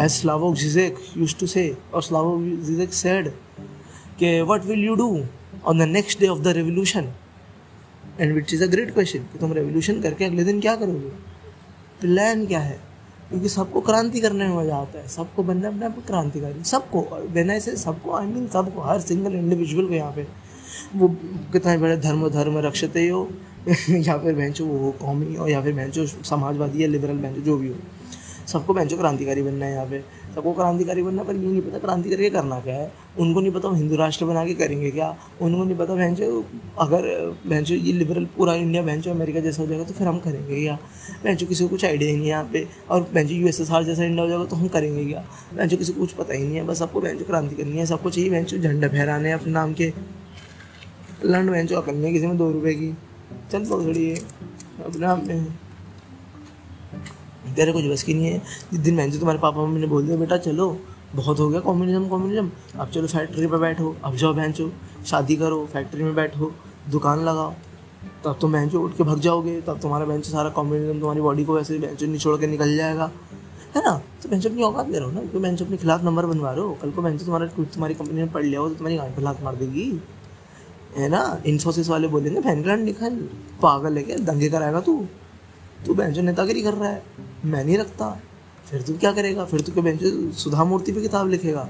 as Slavoj Zizek used to say, or Slavoj Zizek said, कि what will you do on the next day of the revolution? And which is a great question कि तुम revolution करके अगले दिन क्या करोगे plan क्या है क्योंकि सबको क्रांति करने में मज़ा आता है सबको बनना अपने आप क्रांतिकारी सबको बिना से सबको आई मीन सबको हर सिंगल इंडिविजुअल को यहाँ पे वो कितना बड़े धर्म धर्म रक्षते हो या फिर भैंचो वो कौमी हो या फिर भैंचो समाजवादी या लिबरल भैंचो जो भी हो सबको भैंचो क्रांतिकारी बनना है यहाँ पे। सबको क्रांतिकारी बनना पर ये नहीं पता क्रांति करके करना क्या है। उनको नहीं पता हम हिंदू राष्ट्र बना के करेंगे क्या। उनको नहीं पता भैंचो अगर भैंचो ये लिबरल पूरा इंडिया भैंचो अमेरिका जैसा हो जाएगा तो फिर हम करेंगे क्या। भैंचो किसी को कुछ आइडिया ही नहीं है यहाँ पे, और भैंचो यू जैसा इंडिया हो जाएगा तो हम करेंगे क्या। भैंचो किसी को कुछ पता ही नहीं है, बस सबको भैंचो क्रांति करनी है, सबको चाहिए भैंचो झंडा फहराने अपने नाम के। लंड भैंचो अकल नहीं किसी में दो रुपए की। चल पकड़ी है अपने आप में। तेरे कुछ बस की नहीं है। जिस दिन मैंने तुम्हारे पापा मम्मी ने बोल दिया, बेटा, चलो, बहुत हो गया कॉम्युनिज्म कॉम्युनिज्म अब चलो फैक्ट्री पे बैठो, अब जाओ भैंचो शादी करो फैक्ट्री में बैठो, दुकान लगाओ, तब तो बेंचो उठ के भग जाओगे, तब तुम्हारा बेंच सारा कॉम्युनिज्म तुम्हारी बॉडी को वैसे बेंचो निचोड़ के निकल जाएगा। है ना? तो बेंच अपनी औकात ले रहे हो ना? क्यों बेंच अपने खिलाफ नंबर बनवा रहे हो। कल को बेंच तुम्हारा तुम्हारी कंपनी में पढ़ लिया हो तो तुम्हारी गांड पर लात मार देगी। है ना? इन्फोसिस वाले बोलेंगे फैनक्लैंड निकल, पागल है क्या? दंगे कराएगा तू? तू बेंचो नेतागिरी कर रहा है, मैं नहीं रखता। फिर तू क्या करेगा? फिर तू क्या बेंचो सुधा मूर्ति पे किताब लिखेगा?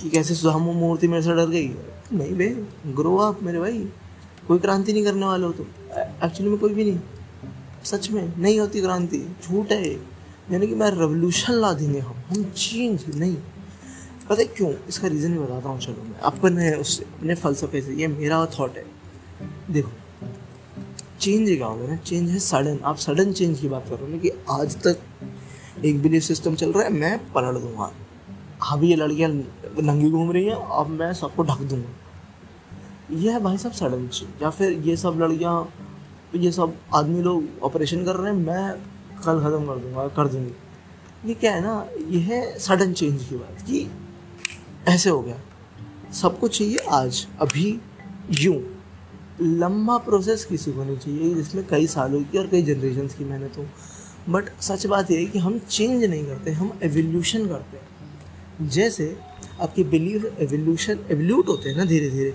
कि कैसे सुधा मूर्ति मेरे से डर गई? नहीं बे ग्रो अप मेरे भाई। कोई क्रांति नहीं करने वाले हो तो एक्चुअली में कोई भी नहीं। सच में, नहीं होती क्रांति। झूठ है यानी कि मैं रेवोल्यूशन ला देंगे हम। हम चेंज नहीं। पता है क्यों? इसका रीज़न भी बताता हूँ, चलो मैं। अपने, उससे, अपने फलसफे से। ये मेरा थॉट है। देखो चेंज क्या होगा ना चेंज है सडन आप सडन चेंज की बात कर रहे हो ना कि आज तक एक बिलीफ सिस्टम चल रहा है, मैं पलट दूँगा। अभी ये लड़कियाँ नंगी घूम रही हैं, अब मैं सबको ढक दूँगा। ये है भाई साहब सडन चेंज या फिर ये सब लड़कियाँ, ये सब आदमी लोग ऑपरेशन कर रहे हैं, मैं कल ख़त्म कर दूँगा, कर दूँगी। ये क्या है ना ये है सडन चेंज की बात कि ऐसे हो गया। सबको चाहिए आज, अभी, यूँ। लंबा प्रोसेस किसी को नहीं चाहिए जिसमें कई सालों की और कई जनरेशन की मेहनत हो। बट सच बात यह है कि हम चेंज नहीं करते, हम एवोल्यूशन करते हैं। जैसे आपके बिलीव एवोल्यूशन एवोल्यूट होते हैं ना धीरे धीरे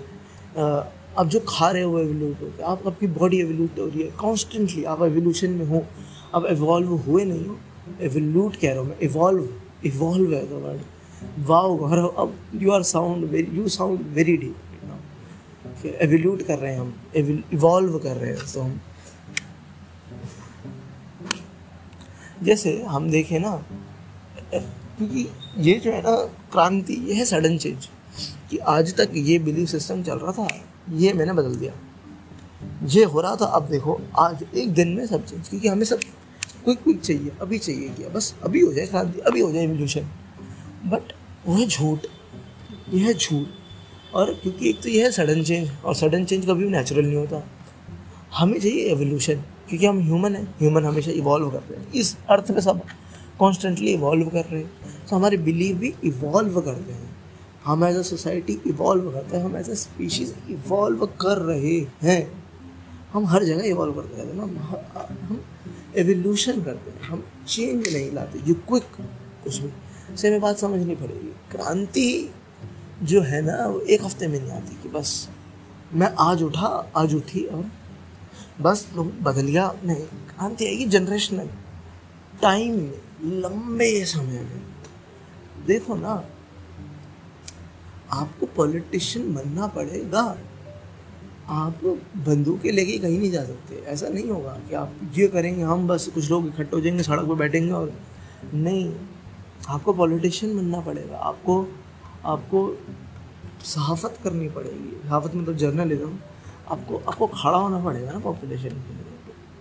आप जो खा रहे हो वो एवोल्यूट होते हैं। आप, आपकी बॉडी एवोल्यूट हो रही है कॉन्स्टेंटली आप एवोल्यूशन में हो अब एवॉल्व हुए नहीं हो एवोल्यूट कह रहा हूँ मैं इवॉल्व इवॉल्व है वर्ड वाओ अब you are sound you sound very deep evolute कर रहे हैं हम इवॉल्व कर रहे हैं। तो हम जैसे हम देखें ना, क्योंकि ये जो है ना, क्रांति, ये है सडन चेंज कि आज तक ये बिलीव सिस्टम चल रहा था, ये मैंने बदल दिया। ये हो रहा था, अब देखो, आज एक दिन में सब चेंज क्योंकि हमें सब क्विक क्विक चाहिए, अभी चाहिए क्या? बस अभी हो जाए क्रांति, अभी हो जाए एवोल्यूशन बट वह झूठ यह झूठ। और क्योंकि एक तो यह है सडन चेंज और सडन चेंज कभी भी नेचुरल नहीं होता। हमें चाहिए एवोल्यूशन क्योंकि हम ह्यूमन हैं ह्यूमन हमेशा इवॉल्व कर रहे हैं। इस अर्थ में सब कॉन्स्टेंटली इवॉल्व कर रहे हैं। तो हमारे बिलीव भी इवॉल्व करते हैं। हम एज अ सोसाइटी इवॉल्व करते हैं, हम एज अ स्पीशीज इवॉल्व कर रहे हैं। हम हर जगह इवॉल्व करते रहते हैं ना हम एवोल्यूशन करते हैं, हम चेंज नहीं लाते। यू क्विक कुछ भी से हमें बात समझनी पड़ेगी। क्रांति जो है ना, वो एक हफ़्ते में नहीं आती कि बस मैं आज उठा, आज उठी और बस लोग बदल गया। नहीं क्रांति आएगी जनरेशनल टाइम में, लंबे समय में। देखो ना, आपको पॉलिटिशियन बनना पड़ेगा। आप बंदूकें लेके कहीं नहीं जा सकते। ऐसा नहीं होगा कि आप ये करेंगे, हम बस कुछ लोग इकट्ठे हो जाएँगे, सड़क पर बैठेंगे और नहीं, आपको पॉलिटिशियन बनना पड़ेगा। आपको आपको सहाफत करनी पड़ेगी। सहाफत मतलब जर्नलिज्म, आपको आपको खड़ा होना पड़ेगा ना पॉपुलेशन के लिए।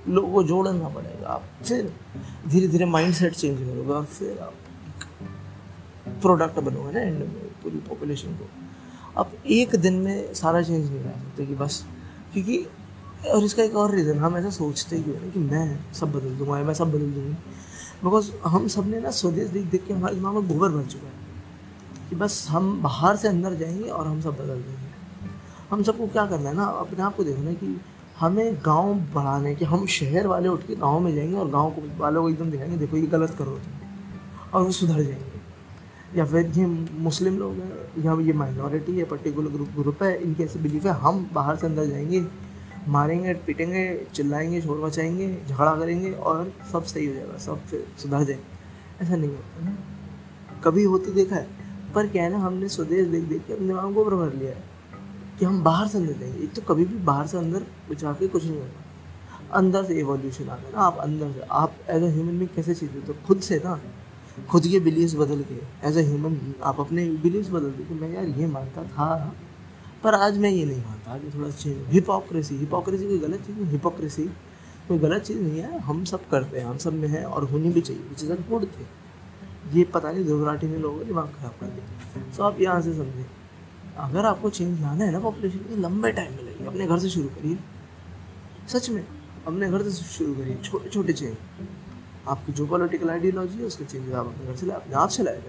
लोगों को जोड़ना पड़ेगा। आप फिर धीरे धीरे माइंड सेट चेंज करोगे और फिर आप प्रोडक्ट बनोगे ना एंड में, पूरी पॉपुलेशन को। आप एक दिन में सारा चेंज नहीं ला सकते कि बस, क्योंकि, और इसका एक और रीज़न हम ऐसा सोचते ही है कि मैं सब बदल दूँगा, मैं सब बदल दूँगी। बिकॉज़ हम सबने ना स्वदेश देख देख के हमारे दिमाग में गोबर भर चुका है। कि बस हम बाहर से अंदर जाएँगे और हम सब बदल देंगे। हम सबको क्या करना है ना, अपने आप को देखना है कि हमें गाँव बढ़ाने के, हम शहर वाले उठ के गाँव में जाएँगे और गाँव को वालों को एकदम दिखाएँगे, देखो ये गलत करो और वो सुधर जाएँगे। या फिर ये मुस्लिम लोग हैं, या ये माइनॉरिटी है पर्टिकुलर ग्रुप ग्रुप है, इनके ऐसे बिलीफ है, हम बाहर से अंदर जाएँगे, मारेंगे, पीटेंगे, चिल्लाएँगे, शोर मचाएँगे, झगड़ा करेंगे और सब सही हो जाएगा, सब फिर सुधर जाएँगे। ऐसा नहीं होता ना। कभी होते देखा है पर क्या है ना, हमने स्वदेश देख देख के अपने दिमाग को भर लिया है कि हम बाहर से अंदर जाएँगे। एक तो कभी भी बाहर से अंदर बचा के कुछ नहीं होगा। अंदर से एवोल्यूशन आता है ना, आप अंदर से, आप एज अ ह्यूमन में कैसे चीज़ तो खुद से ना, खुद के बिलीव्स बदल के एज अ ह्यूमन आप अपने बिलीव्स बदल के मैं यार ये मानता था, पर आज मैं ये नहीं मानता, आज थोड़ा चेंज हिपोक्रेसी हिपोक्रेसी कोई गलत चीज़ नहीं हिपोक्रेसी कोई गलत चीज़ नहीं है। हम सब करते हैं, हम सब में है और होनी भी चाहिए which is a good thing ये पता नहीं दुर्घराटी में लोगों दिमाग खराब कर दिया। सो आप यहाँ से समझें। अगर आपको चेंज लाना है ना पॉपुलेशन तो लंबे टाइम में लगे अपने घर से शुरू करिए। सच में, अपने घर से शुरू करिए। छोटे छोटे चेंज आपकी जो पॉलिटिकल आइडियोलॉजी है, उसके चेंजेस आप अपने घर से अपने आप से लाए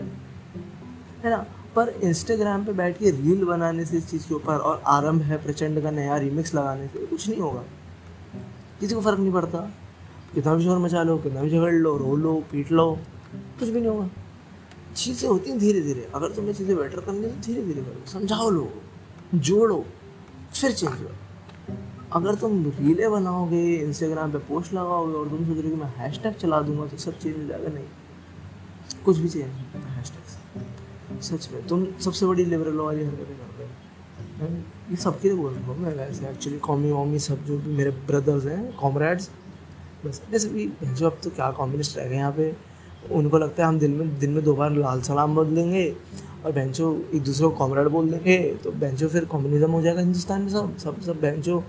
है ना? पर इंस्टाग्राम पे बैठ के रील बनाने से इस चीज़ के ऊपर, और आरंभ है प्रचंड का नया रिमिक्स लगाने से, कुछ नहीं होगा। किसी को फ़र्क नहीं पड़ता। कितना भी शोर मचा लो, कितना भी झगड़ लो, रो लो, पीट लो। कुछ भी नहीं होगा। चीज़ें होती हैं धीरे धीरे अगर तुम्हें चीज़ें बेटर करनी है तो धीरे धीरे करो। समझाओ लोगों जोड़ो। फिर चेंज करो। अगर तुम रीले बनाओगे इंस्टाग्राम पे पोस्ट लगाओगे और तुम सोच रहे हो कि मैं हैश टैग चला दूँगा तो सब चेंज हो जाएगा? नहीं। कुछ भी चेंज नहीं होता हैश टैग से। सच में, तुम सबसे बड़ी लिबरल वाली हरकतें रहे हो। ये सबके लिए बोल रहा हूँ मैं वैसे एक्चुअली कॉमी वॉमी सब जो भी मेरे ब्रदर्स हैं कॉमरेड्स बस जैसे भी जो अब तो क्या कॉम्युनिस्ट रह गए यहाँ पे। उनको लगता है हम दिन में दिन में दो बार लाल सलाम बोल देंगे और बेंचो एक दूसरे को कॉमरेड बोल देंगे। तो बेंचो फिर कम्युनिज्म हो जाएगा हिंदुस्तान में सब सब सब बेंचो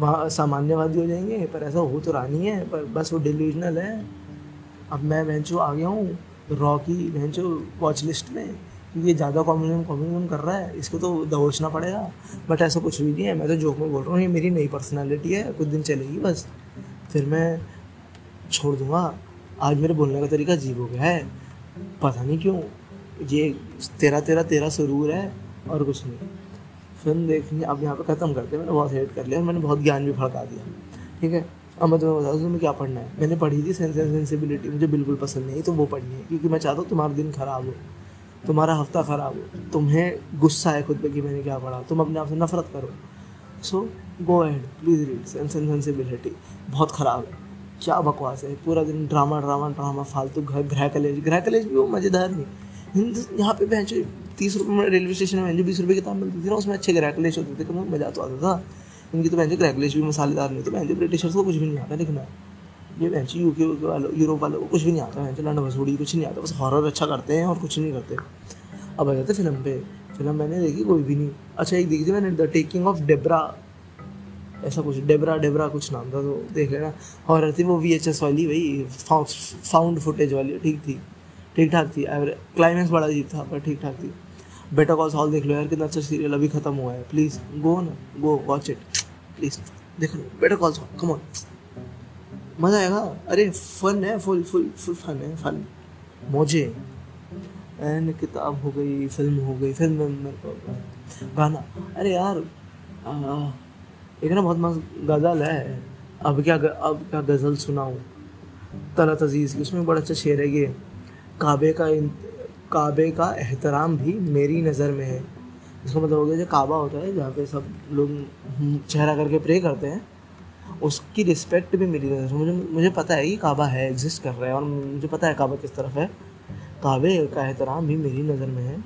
वहाँ सामान्यवादी हो जाएँगे, पर ऐसा हो तो रहा नहीं है, पर बस वो डिल्यूजनल है। अब मैं बेंचो आ गया हूँ रॉ की बेंचो वॉच लिस्ट में, क्योंकि ज़्यादा कॉम्युनिज्म कॉम्युनिज्म कर रहा है, इसको तो दबोचना पड़ेगा। बट ऐसा कुछ भी नहीं है, मैं तो जोक में बोल रहा हूँ, ये मेरी नई पर्सनैलिटी है, कुछ दिन चलेगी बस। फिर मैं छोड़ दूँगा। आज मेरे बोलने का तरीका अजीब हो गया है। पता नहीं क्यों। ये तेरा तेरा तेरा सुरूर है और कुछ नहीं। फ़िल्म देखनी, अब यहाँ पे ख़त्म करते हैं। मैंने बहुत हेट कर लिया और मैंने बहुत ज्ञान भी फड़का दिया। ठीक है? अब मैं तुम्हें बता दूँ तुम्हें क्या पढ़ना है? मैंने पढ़ी थी सेंस एंड सेंसिबिलिटी मुझे बिल्कुल पसंद नहीं तो वो पढ़नी है, क्योंकि मैं चाहता हूँ तुम्हारा दिन ख़राब हो। तुम्हारा हफ़्ता ख़राब हो। तुम्हें गुस्सा है खुद पे कि मैंने क्या पढ़ा। तुम अपने आप से नफरत करो। So go ahead please read sense and sensibility बहुत ख़राब है। क्या बकवास है? पूरा दिन ड्रामा ड्रामा ड्रामा फालतू घर, गृह कलेज गृह कलेज भी वो मज़ेदार नहीं। हिंदू, यहाँ पे भैंस तीस रुपये में रेलवे स्टेशन में बीस रुपये किताब मिलती थी ना, उसमें अच्छे क्रैकलेश होते थे कभी मज़ा तो आता था। इनकी तो भैंस क्रैकलेश भी मसालेदार नहीं थे। भैंस ब्रिटिशर्स को कुछ भी नहीं आता लिखना। ये भैंस यू के वालों, यूरोप वालों को कुछ भी नहीं आता भैंस लंड भसूड़ी कुछ नहीं आता। बस हॉरर अच्छा करते हैं और कुछ नहीं करते। अब आ जाते फ़िल्म पे। फ़िल्म मैंने देखी, कोई भी नहीं। अच्छा एक देखी थी मैंने द टेकिंग ऑफ़ डेबरा ऐसा कुछ डेबरा डेबरा कुछ नाम था तो देख लेना। हॉरर थी वो वी एच एस वाली वही साउंड फुटेज वाली ठीक थी ठीक ठाक थी। क्लाइमैक्स बड़ा अजीब था पर ठीक ठाक थी। बेटर कॉल्स हॉल देख लो यार कितना अच्छा सीरियल अभी खत्म हुआ है। प्लीज़ गो ना गो वॉच इट प्लीज़ देख लो better call Saul come on मज़ा आएगा अरे फन है फुल फुल फुल फन है फन मौजे। एंड किताब हो गई फ़िल्म हो गई फ़िल्म गाना। अरे यार आ, एक ना बहुत मस्त गज़ल है। अब क्या अब क्या गज़ल सुनाऊँ? तलत अज़ीज़ की, उसमें बड़ा अच्छा शेर है ये। काबे का काबे का एहतराम भी मेरी नज़र में है। इसका मतलब हो गया जो काबा होता है, जहाँ पे सब लोग चेहरा करके प्रे करते हैं, उसकी रिस्पेक्ट भी मेरी नज़र मुझे मुझे पता है कि काबा है एग्जिस्ट कर रहा है, और मुझे पता है काबा किस तरफ़ है। काबे का एहतराम भी मेरी नज़र में है।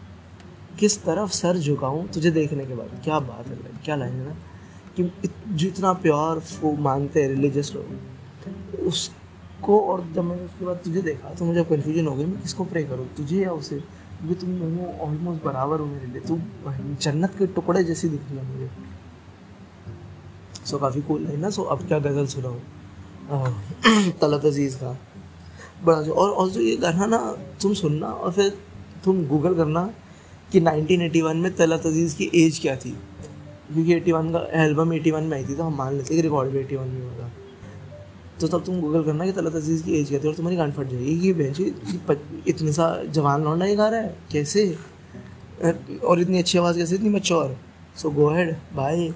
किस तरफ़ सर झुकाऊँ, तुझे देखने के बाद। क्या बात है क्या लाइन है ना? कि जितना प्योर वो मानते हैं रिलीजियस लोग, उसको और जब मैंने उसके बाद तुझे देखा तो मुझे कन्फ्यूज़न हो गई, मैं किसको प्रे करूँ? तुझे या उसे? क्योंकि तुम दोनों ऑलमोस्ट बराबर हो मेरे लिए। तू जन्नत के टुकड़े जैसी दिख रही है मुझे। सो काफ़ी कूल है। ना सो अब क्या गज़ल सुना सुनाऊँ तलत अज़ीज़ का। बड़ा जो, और ऑल्सो ये गाना ना, तुम सुनना, और फिर तुम गूगल करना कि 1981 में तलत अज़ीज़ की एज क्या थी। क्योंकि 81 का एल्बम 81 में आई थी तो हम मान लेते कि रिकॉर्ड भी 81 में होगा तो तब तुम गूगल करना कि तलत अज़ीज़ की एज क्या थी और तुम्हारी गांड फट जाएगी कि बेंच इतने सा जवान लौंडा ही गा रहा है? कैसे? और इतनी अच्छी आवाज़ कैसे? इतनी mature so go ahead bye